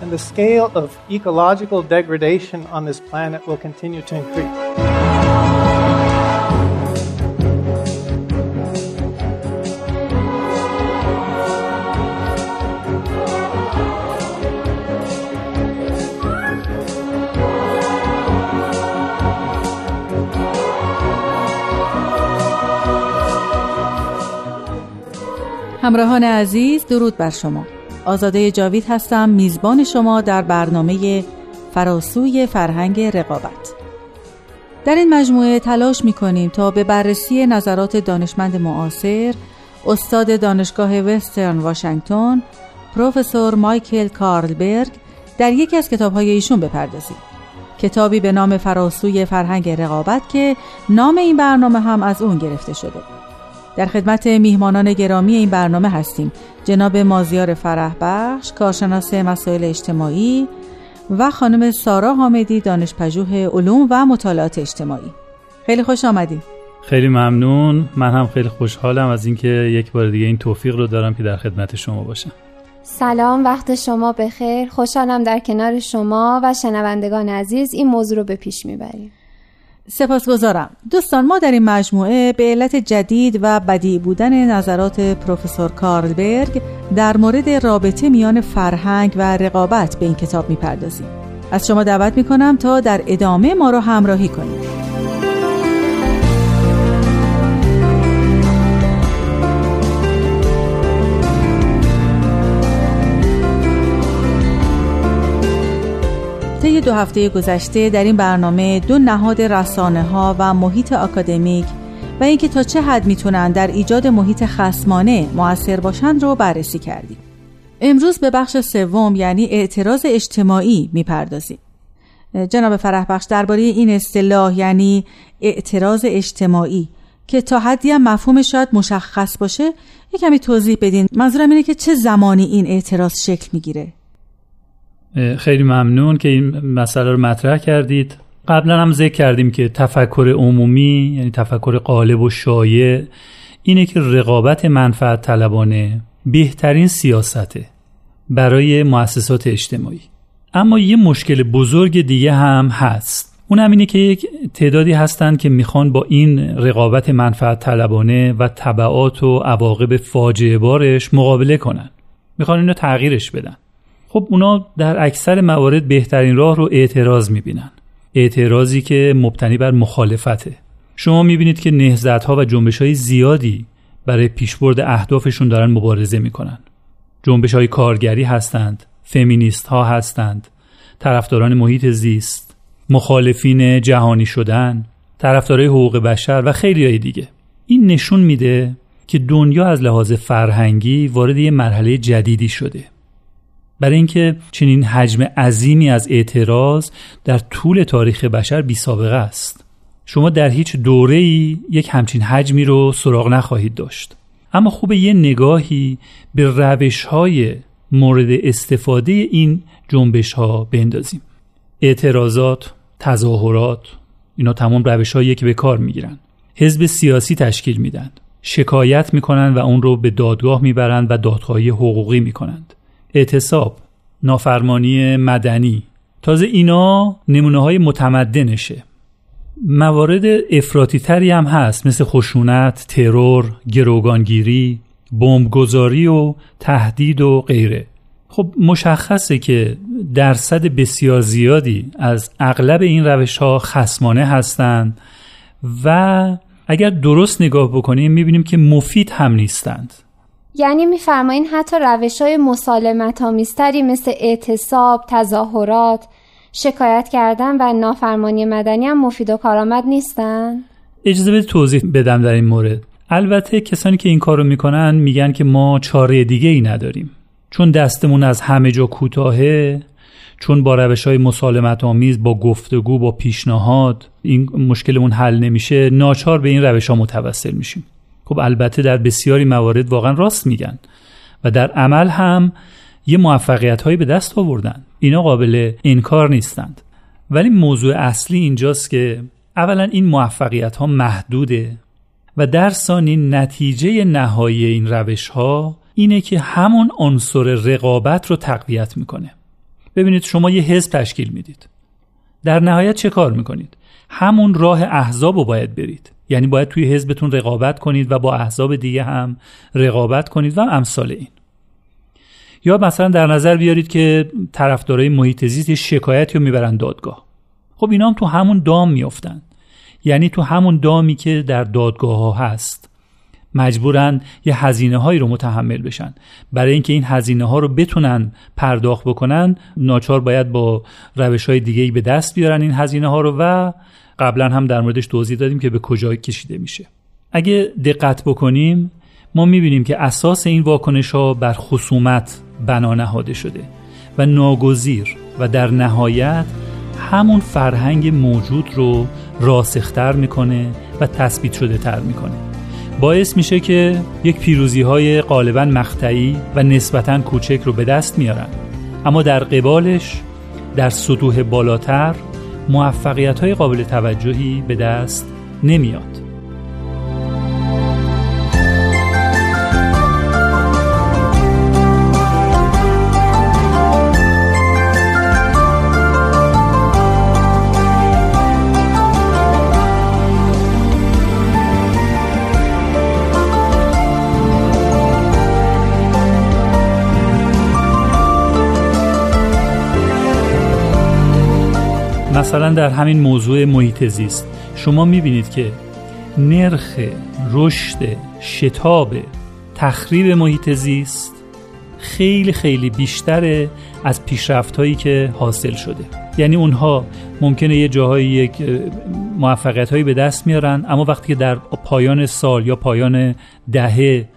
and the scale of ecological degradation on this planet will continue to increase. همراهان عزیز درود بر شما آزاده جاوید هستم. میزبان شما در برنامه فراسوی فرهنگ رقابت. در این مجموعه تلاش می کنیم تا به بررسی نظرات دانشمند معاصر استاد دانشگاه وسترن واشنگتن پروفسور مایکل کارلبرگ در یکی از کتابهای ایشون بپردازیم. کتابی به نام فراسوی فرهنگ رقابت که نام این برنامه هم از اون گرفته شده. در خدمت میهمانان گرامی این برنامه هستیم. جناب مازیار فرح بخش کارشناس مسائل اجتماعی و خانم سارا حامدی دانشپژوه علوم و مطالعات اجتماعی. خیلی خوش آمدید خیلی ممنون. من هم خیلی خوشحالم از اینکه یک بار دیگه این توفیق رو دارم که در خدمت شما باشم. سلام وقت شما بخیر. خوشحالم در کنار شما و شنوندگان عزیز این موضوع رو به پیش می‌بریم. سپاسگزارم. دوستان ما در این مجموعه به علت جدید و بدی بودن نظرات پروفسور کارلبرگ در مورد رابطه میان فرهنگ و رقابت به این کتاب می‌پردازیم. از شما دعوت می‌کنم تا در ادامه ما را همراهی کنید. طی دو هفته گذشته در این برنامه دو نهاد رسانه ها و محیط آکادمیک و اینکه تا چه حد می‌تونن در ایجاد محیط خسمانه موثر باشند رو بررسی کردیم. امروز به بخش سوم یعنی اعتراض اجتماعی می‌پردازیم. جناب فرح بخش درباره این اصطلاح یعنی اعتراض اجتماعی که تا حدی هم مفهومش شاید مشخص باشه یه کمی توضیح بدین منظورم اینه که چه زمانی این اعتراض شکل می‌گیره خیلی ممنون که این مسئله رو مطرح کردید. قبلا هم ذکر کردیم که تفکر عمومی یعنی تفکر قالب و شایع اینه که رقابت منفعت طلبانه بهترین سیاسته برای مؤسسات اجتماعی. اما یه مشکل بزرگ دیگه هم هست. اون هم اینه که یک تعدادی هستند که می‌خوان با این رقابت منفعت طلبانه و طبعات و عواقب فاجعه بارش مقابله کنن. می‌خوان اینو تغییرش بدن. خب اونا در اکثر موارد بهترین راه رو اعتراض می‌بینن. اعتراضی که مبتنی بر مخالفته. شما می‌بینید که نهزت ها و جنبش های زیادی برای پیشبرد اهدافشون دارن مبارزه می‌کنن. جنبش های کارگری هستند فمینیست ها هستند طرفداران محیط زیست مخالفین جهانی شدن طرفدارای حقوق بشر و خیلی های دیگه. این نشون میده که دنیا از لحاظ فرهنگی وارد یه مرحله جدیدی شده. برای اینکه چنین حجم عظیمی از اعتراض در طول تاریخ بشر بی سابقه است. شما در هیچ دوره ای یک همچین حجمی رو سراغ نخواهید داشت. اما خوب یه نگاهی به روش های مورد استفاده این جنبش ها بندازیم. اعتراضات تظاهرات اینا تمام روش هایی که به کار می‌گیرن. حزب سیاسی تشکیل میدن شکایت می‌کنن و اون رو به دادگاه می‌برند و دادخواهی حقوقی می‌کنند. اعتصاب نافرمانی مدنی. تازه اینا نمونه های متمدنشه. موارد افراطی تری هم هست مثل خشونت، ترور، گروگانگیری، بمبگذاری و تهدید و غیره. خب مشخصه که درصد بسیار زیادی از اغلب این روش ها خسمانه هستند و اگر درست نگاه بکنیم می‌بینیم که مفید هم نیستند. یعنی میفرمایین حتی روش های مسالمت آمیزتری مثل اعتصاب، تظاهرات، شکایت کردن و نافرمانی مدنی هم مفید و کارآمد نیستن؟ اجازه بده توضیح بدم در این مورد. البته کسانی که این کارو می‌کنن میگن که ما چاره دیگه ای نداریم. چون دستمون از همه جا کوتاهه چون با روش های مسالمت آمیز با گفتگو با پیشنهاد این مشکلمون حل نمیشه ناچار به این روش ها متوسل میشیم. خب البته در بسیاری موارد واقعا راست میگن و در عمل هم یه موفقیت هایی به دست آوردن. اینا قابل انکار نیستند. ولی موضوع اصلی اینجاست که اولا این موفقیت ها محدوده و در ثانی نتیجه نهایی این روش ها اینه که همون عنصر رقابت رو تقویت می‌کنه. ببینید شما یه حزب تشکیل می‌دید. در نهایت چه کار می‌کنید؟ همون راه احزاب رو باید برید. یعنی باید توی حزبتون رقابت کنید و با احزاب دیگه هم رقابت کنید و امثال این. یا مثلا در نظر بیارید که طرفدارای محیط زیست شکایتی رو می‌برن دادگاه. خب اینا هم تو همون دام میافتن. یعنی تو همون دامی که در دادگاه ها هست مجبورن یه هزینه هایی رو متحمل بشن. برای اینکه این هزینه ها رو بتونن پرداخت بکنن ناچار باید با روش های دیگه به دست بیارن این هزینه ها رو و قبلا هم در موردش توضیح دادیم که به کجا کشیده میشه. اگه دقت بکنیم ما می‌بینیم که اساس این واکنش ها بر خصومت بنا نهاده شده و ناگزیر و در نهایت همون فرهنگ موجود رو راسختر می‌کنه و تثبیت شده تر می‌کنه. باعث میشه که یک پیروزی های غالبا مقطعی و نسبتا کوچک رو به دست میارن. اما در قبالش در سطوح بالاتر موفقیت های قابل توجهی به دست نمیاد. مثلا در همین موضوع محیط زیست. شما می‌بینید که نرخ رشد شتاب تخریب محیط زیست خیلی خیلی بیشتره از پیشرفت هایی که حاصل شده. یعنی اونها ممکنه یه جاهایی یک موفقیت هایی به دست میارن اما وقتی که در پایان سال یا پایان دهه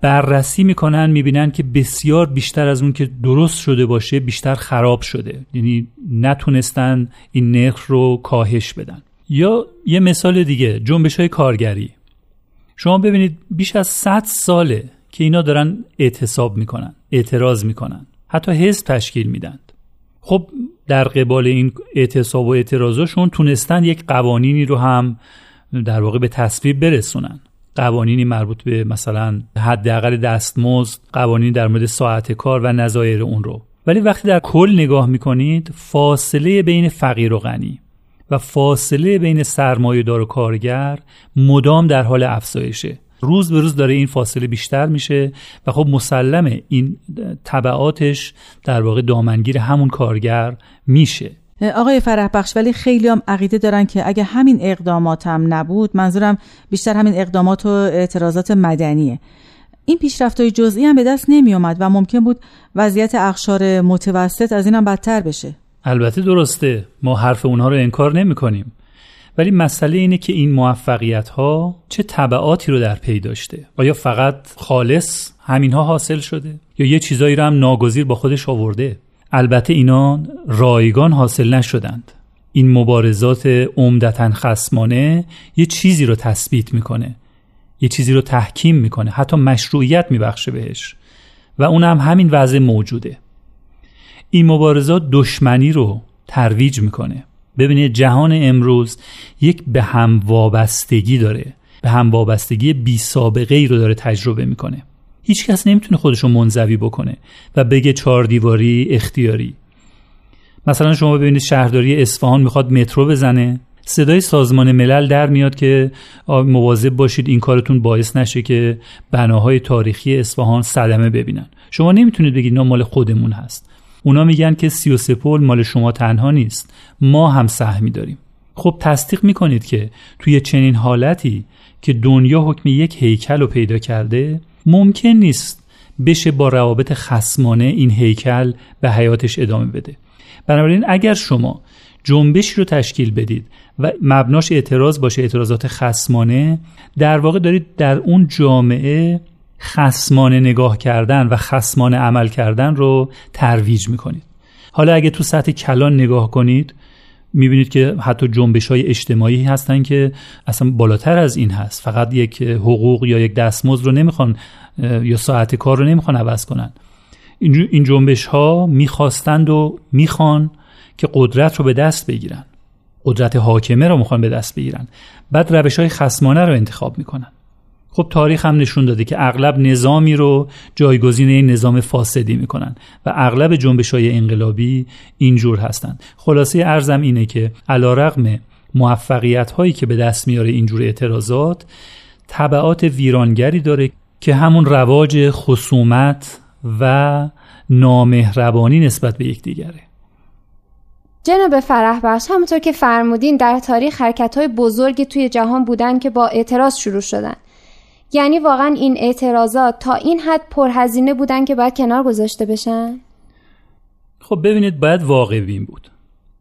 بررسی می‌کنن می‌بینن که بسیار بیشتر از اون که درست شده باشه بیشتر خراب شده. یعنی نتونستن این نرخ رو کاهش بدن. یا یه مثال دیگه جنبش های کارگری. شما ببینید بیش از 100 ساله که اینا دارن اعتصاب می‌کنن اعتراض می‌کنن حتی حزب تشکیل میدند. خب در قبال این اعتصاب و اعتراضاشون تونستن یک قوانینی رو هم در واقع به تصویب برسونن. قوانینی مربوط به مثلا حداقل دستمزد قوانین در مورد ساعت کار و نظایر اون رو. ولی وقتی در کل نگاه می‌کنید فاصله بین فقیر و غنی و فاصله بین سرمایه دار و کارگر مدام در حال افزایشه. روز به روز داره این فاصله بیشتر میشه و خب مسلمه. این طبعاتش در واقع دامنگیر همون کارگر میشه. آقای فرح بخش ولی خیلی هم عقیده دارن که اگه همین اقدامات هم نبود منظورم بیشتر همین اقدامات و اعتراضات مدنیه. این پیشرفت های جزئی هم به دست نمی اومد و ممکن بود وضعیت اخشار متوسط از اینم بدتر بشه. البته درسته ما حرف اونها رو انکار نمی کنیم ولی مسئله اینه که این موفقیت ها چه طبعاتی رو در پی داشته؟ آیا فقط خالص همینها حاصل شده؟ یا یه چیزایی رو هم ناگزیر با خودش آورده؟ البته اینا رایگان حاصل نشدند. این مبارزات عمدتا خسمانه یه چیزی رو تثبیت می‌کنه. یه چیزی رو تحکیم می‌کنه. حتی مشروعیت میبخشه بهش. و اون هم همین وضع موجوده. این مبارزات دشمنی رو ترویج می‌کنه. ببینید جهان امروز یک به هم وابستگی داره. به هم وابستگی بی سابقه ای رو داره تجربه می‌کنه. هیچ کس نمی‌تونه خودشو منزوی بکنه و بگه چهار دیواری اختیاری. مثلا شما ببینید شهرداری اصفهان می‌خواد مترو بزنه. صدای سازمان ملل در میاد که مواظب باشید این کارتون باعث نشه که بناهای تاریخی اصفهان صدمه ببینن. شما نمی‌تونید بگید اینا مال خودمون هست. اونا میگن که سی و مال شما تنها نیست. ما هم سهمی داریم. خب تصدیق می‌کنید که توی چنین حالتی که دنیا حکم یک هیکل رو پیدا کرده ممکن نیست بشه با روابط خسمانه این هیکل به حیاتش ادامه بده. بنابراین اگر شما جنبشی رو تشکیل بدید و مبناش اعتراض باشه اعتراضات خسمانه در واقع دارید در اون جامعه خسمانه نگاه کردن و خسمانه عمل کردن رو ترویج می‌کنید. حالا اگه تو سطح کلان نگاه کنید می‌بینید که حتی جنبش های اجتماعی هستن که اصلا بالاتر از این هست. فقط یک حقوق یا یک دستمزد رو نمی‌خوان یا ساعت کار رو نمی‌خوان عوض کنن. این جنبش ها می‌خواستند و می‌خوان که قدرت رو به دست بگیرن. قدرت حاکمه رو می‌خوان به دست بگیرن. بعد روش های خسمانه رو انتخاب می‌کنن. خب تاریخ هم نشون داده که اغلب نظامی رو جایگزین این نظام فاسدی می‌کنن و اغلب جنبش های انقلابی اینجور هستند خلاصه ارزم اینه که علا رقم موفقیت هایی که به دست میاره اینجور اعتراضات طبعات ویرانگری داره که همون رواج خصومت و نامهربانی نسبت به یکدیگره. جناب فرح بخش همونطور که فرمودین در تاریخ حرکت های بزرگی توی جهان بودن که با اعتراض شروع شدن. یعنی واقعا این اعتراضات تا این حد پرهزینه بودن که باید کنار گذاشته بشن؟ خب ببینید باید واقع بین بود.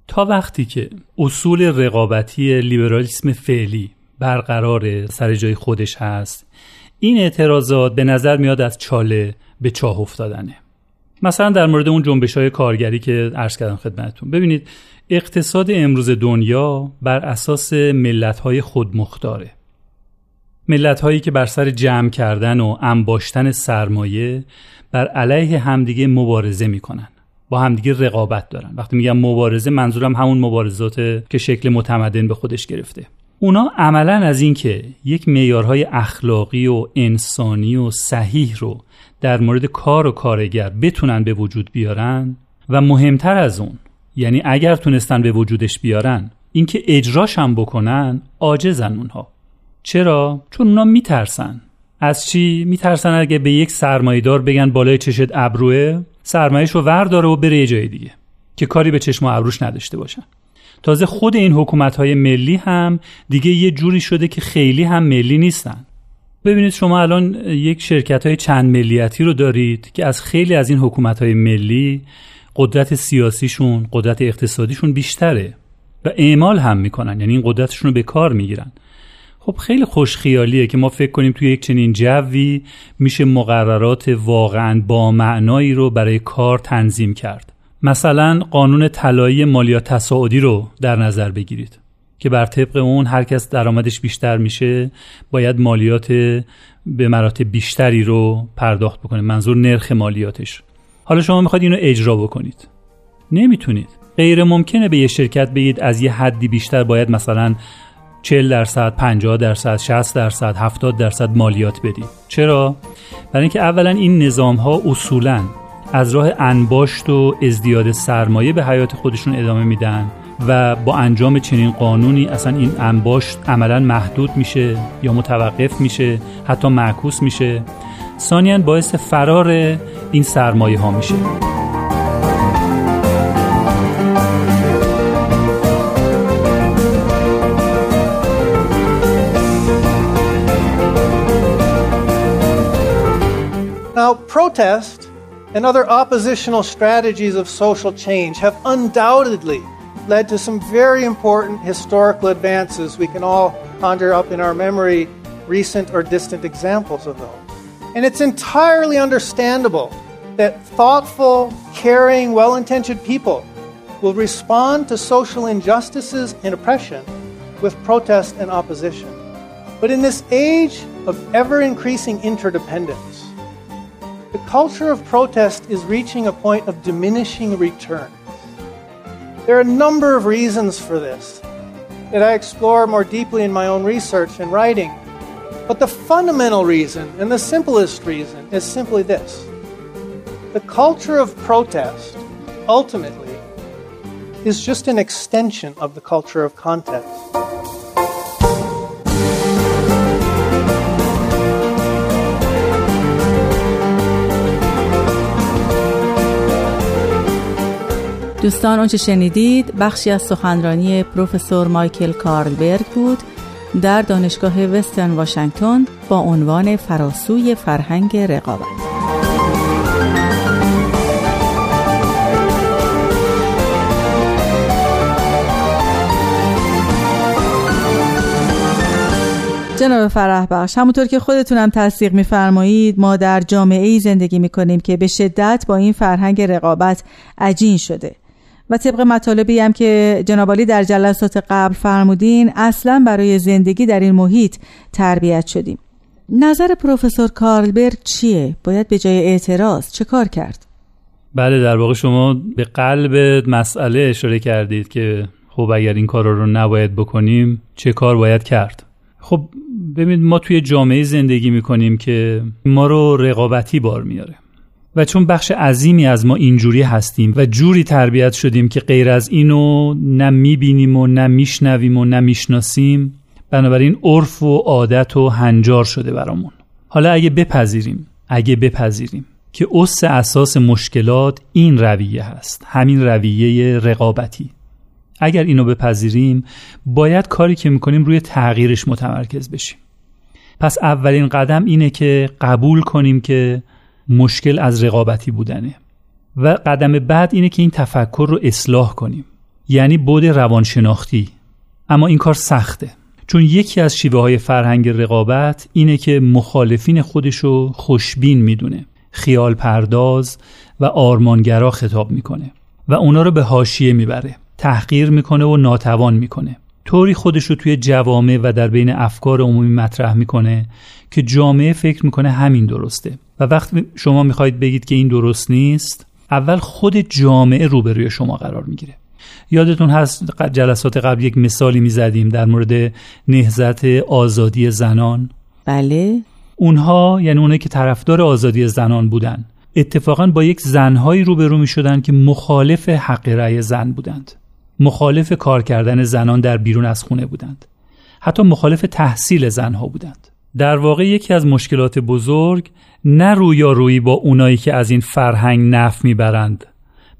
تا وقتی که اصول رقابتی لیبرالیسم فعلی برقرار سر جای خودش هست این اعتراضات به نظر میاد از چاله به چاه افتادنه. مثلا در مورد اون جنبش های کارگری که عرض کردم خدمتتون. ببینید اقتصاد امروز دنیا بر اساس ملت های خودمختاره. ملت هایی که بر سر جمع کردن و انباشتن سرمایه بر علیه همدیگه مبارزه می‌کنن. با همدیگه رقابت دارن. وقتی میگم مبارزه منظورم همون مبارزات که شکل متمدن به خودش گرفته. اونا عملا از اینکه یک معیارهای اخلاقی و انسانی و صحیح رو در مورد کار و کارگر بتونن به وجود بیارن و مهمتر از اون یعنی اگر تونستن به وجودش بیارن اینکه اجراش هم بکنن عاجزن اونها. چرا؟ چون اونا میترسن. از چی میترسن اگه به یک سرمایهدار بگن بالای چشت ابروه؟ سرمایهش رو ورداره و بره یه جای دیگه که کاری به چشم و ابروش نداشته باشن. تازه خود این حکومت های ملی هم دیگه یه جوری شده که خیلی هم ملی نیستن. ببینید شما الان یک شرکت های چند ملیتی رو دارید که از خیلی از این حکومت های ملی قدرت سیاسیشون قدرت اقتصادیشون بیشتره و اعمال هم می‌کنن. یعنی این قدرتشون رو به کار می‌گیرن. خب خیلی خوشخیالیه که ما فکر کنیم توی یک چنین جوی میشه مقررات واقعا با معنایی رو برای کار تنظیم کرد. مثلا قانون طلایی مالیات تصاعدی رو در نظر بگیرید که بر طبق اون هر کس درآمدش بیشتر میشه باید مالیات به مراتب بیشتری رو پرداخت بکنه. منظور نرخ مالیاتش. حالا شما می‌خواید اینو اجرا بکنید. نمی‌تونید. غیر ممکنه به یه شرکت بگید از یه حدی بیشتر باید مثلا 40 درصد 50 درصد 60 درصد 70 درصد مالیات بدید چرا؟ برای اینکه اولا این نظام ها اصولا از راه انباشت و ازدیاد سرمایه به حیات خودشون ادامه میدن و با انجام چنین قانونی اصلا این انباشت عملا محدود میشه یا متوقف میشه حتی معکوس میشه. ثانیا باعث فرار این سرمایه ها میشه. Protest and other oppositional strategies of social change have undoubtedly led to some very important historical advances. We can all conjure up in our memory recent or distant examples of those. And it's entirely understandable that thoughtful, caring, well intentioned people will respond to social injustices and oppression with protest and opposition. But in this age of ever increasing interdependence, the culture of protest is reaching a point of diminishing return. There are a number of reasons for this that I explore more deeply in my own research and writing. But the fundamental reason and the simplest reason is simply this the culture of protest ultimately is just an extension of the culture of context. دوستان آنچه شنیدید بخشی از سخنرانی پروفسور مایکل کارلبرگ بود در دانشگاه وسترن واشنگتن با عنوان فراسوی فرهنگ رقابت. جناب فرح بخش همونطور که خودتونم تصدیق میفرمایید ما در جامعه ای زندگی می‌کنیم که به شدت با این فرهنگ رقابت عجین شده. و طبق مطالبی هم که جنابالی در جلسات قبل فرمودین اصلا برای زندگی در این محیط تربیت شدیم نظر پروفسور کارلبرگ چیه؟ باید به جای اعتراض چه کار کرد؟ بله در واقع شما به قلب مسئله اشاره کردید که خب اگر این کار رو نباید بکنیم چه کار باید کرد خب ببینید ما توی جامعه زندگی می‌کنیم که ما رو رقابتی بار میاره و چون بخش عظیمی از ما اینجوری هستیم و جوری تربیت شدیم که غیر از اینو نه می‌بینیم و نه میشنویم و نه می‌شناسیم بنابراین عرف و عادت و هنجار شده برامون. حالا اگه بپذیریم اگه بپذیریم که اس اساس مشکلات این رویه هست همین رویه رقابتی. اگر اینو بپذیریم باید کاری که می‌کنیم روی تغییرش متمرکز بشیم. پس اولین قدم اینه که قبول کنیم که مشکل از رقابتی بودنه. و قدم بعد اینه که این تفکر رو اصلاح کنیم. یعنی بود روانشناختی. اما این کار سخته. چون یکی از شیوه های فرهنگ رقابت اینه که مخالفین خودشو خوشبین می‌دونه خیال پرداز و آرمانگرا خطاب می‌کنه و اونا رو به هاشیه می‌بره تحقیر می‌کنه و ناتوان می‌کنه. طوری خودش رو توی جوامع و در بین افکار عمومی مطرح می‌کنه که جامعه فکر می‌کنه همین درسته. و وقتی شما می‌خواهید بگید که این درست نیست اول خود جامعه روبروی شما قرار می‌گیره. یادتون هست جلسات قبل یک مثالی می‌زدیم در مورد نهزت آزادی زنان؟ بله. اونها یعنی اونایی که طرفدار آزادی زنان بودن اتفاقا با یک زنهایی روبرو می شدن که مخالف حق رأی زن بودند. مخالف کار کردن زنان در بیرون از خونه بودند. حتی مخالف تحصیل زنها بودند. در واقع یکی از مشکلات بزرگ نه رویارویی با اونایی که از این فرهنگ نف می‌برند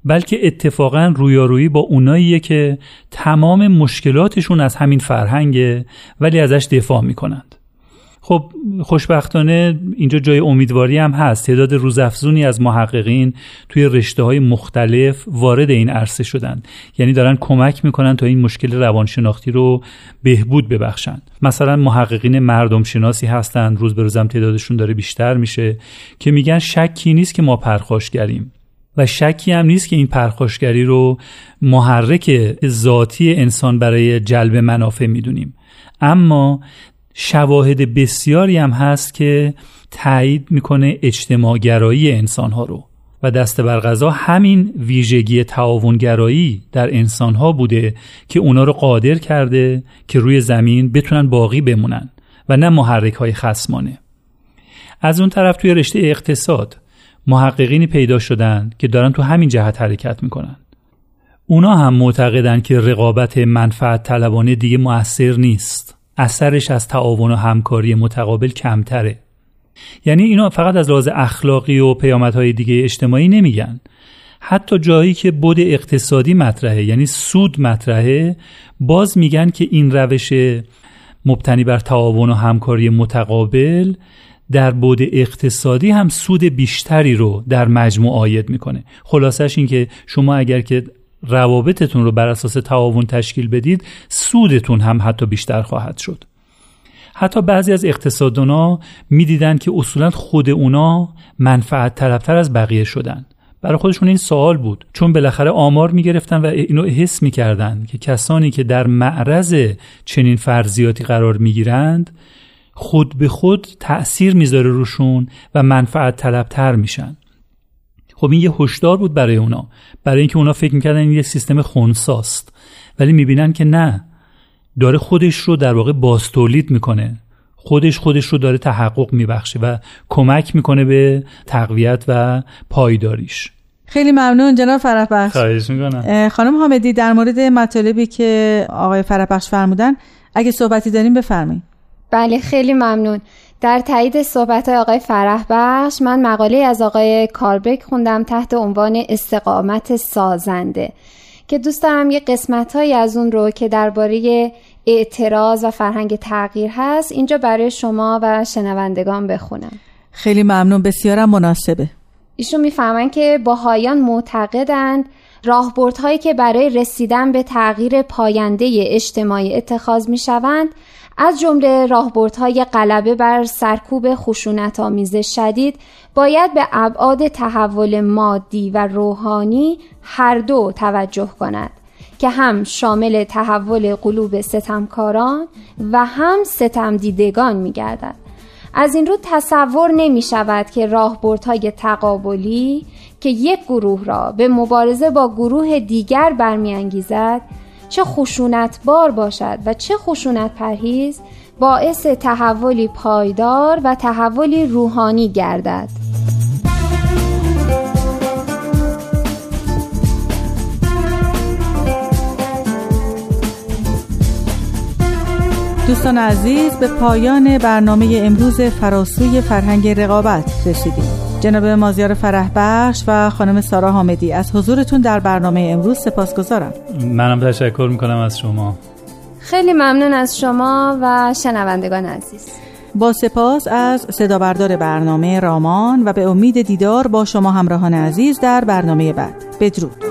بلکه اتفاقا رویارویی با اوناییه که تمام مشکلاتشون از همین فرهنگه ولی ازش دفاع می‌کنند. خب خوشبختانه اینجا جای امیدواری هم هست. تعداد روزافزونی از محققین توی رشته های مختلف وارد این عرصه شدن. یعنی دارن کمک می‌کنن تا این مشکل روانشناختی رو بهبود ببخشن مثلا محققین مردم شناسی هستند روز به روزم تعدادشون داره بیشتر میشه که میگن شکی نیست که ما پرخاشگریم. و شکی هم نیست که این پرخاشگری رو محرک ذاتی انسان برای جلب منافع می‌دونیم. اما شواهد بسیاری هم هست که تایید می‌کنه اجتماعگرایی انسانها رو. و دست بر غذا همین ویژگی تعاونگرایی در انسانها بوده که اونا رو قادر کرده که روی زمین بتونن باقی بمونن و نه محرک های خسمانه از اون طرف توی رشته اقتصاد محققینی پیدا شدن که دارن تو همین جهت حرکت می‌کنن. اونا هم معتقدن که رقابت منفعت طلبانه دیگه موثر نیست. اثرش از تعاون و همکاری متقابل کمتره. یعنی اینا فقط از لحاظ اخلاقی و پیامدهای دیگه اجتماعی نمیگن. حتی جایی که بود اقتصادی مطرحه یعنی سود مطرحه باز میگن که این روش مبتنی بر تعاون و همکاری متقابل در بود اقتصادی هم سود بیشتری رو در مجموع آید می‌کنه. خلاصش این که شما اگر که روابطتون رو بر اساس تعاون تشکیل بدید سودتون هم حتی بیشتر خواهد شد. حتی بعضی از اقتصادونا می‌دیدن که اصولا خود اونا منفعت طلبتر از بقیه شدن. برای خودشون این سوال بود چون بالاخره آمار می‌گرفتن و اینو حس می‌کردن که کسانی که در معرض چنین فرضیاتی قرار می‌گیرند خود به خود تأثیر می‌ذاره روشون و منفعت طلبتر میشن. خب این یه هشدار بود برای اونا. برای اینکه اونا فکر می‌کردن این یه سیستم خونساست. ولی می‌بینن که نه. داره خودش رو در واقع باستولید می‌کنه. خودش خودش رو داره تحقق میبخشه و کمک می‌کنه به تقویت و پایداریش. خیلی ممنون جناب فرحبخش. خواهش می‌کنم. خانم حامدی در مورد مطالبی که آقای فرحبخش فرمودن اگه صحبتی داریم بفرمایید. بله خیلی ممنون. در تایید صحبت های آقای فرح بخش من مقاله از آقای کاربک خوندم تحت عنوان استقامت سازنده که دوست دارم یه قسمت های از اون رو که درباره اعتراض و فرهنگ تغییر هست اینجا برای شما و شنوندگان بخونم. خیلی ممنون بسیارم مناسبه. ایشون می‌فهمن که باهایان معتقدند راهبردهایی که برای رسیدن به تغییر پاینده اجتماعی اتخاذ می‌شوند از جمله راهبردهای غلبه بر سرکوب خشونت آمیز شدید باید به ابعاد تحول مادی و روحانی هر دو توجه کند که هم شامل تحول قلوب ستمکاران و هم ستم دیدگان می گردد. از این رو تصور نمی شود که راهبردهای تقابلی که یک گروه را به مبارزه با گروه دیگر برمیانگیزد چه خشونت بار باشد و چه خشونت پرهیز باعث تحولی پایدار و تحولی روحانی گردد. دوستان عزیز به پایان برنامه امروز فراسوی فرهنگ رقابت رسیدیم. جناب مازیار فرح بخش و خانم سارا حامدی از حضورتون در برنامه امروز سپاسگزارم. منم تشکر می‌کنم از شما. خیلی ممنون از شما و شنوندگان عزیز. با سپاس از صدا بردار برنامه رامان و به امید دیدار با شما همراهان عزیز در برنامه بعد. بدرود.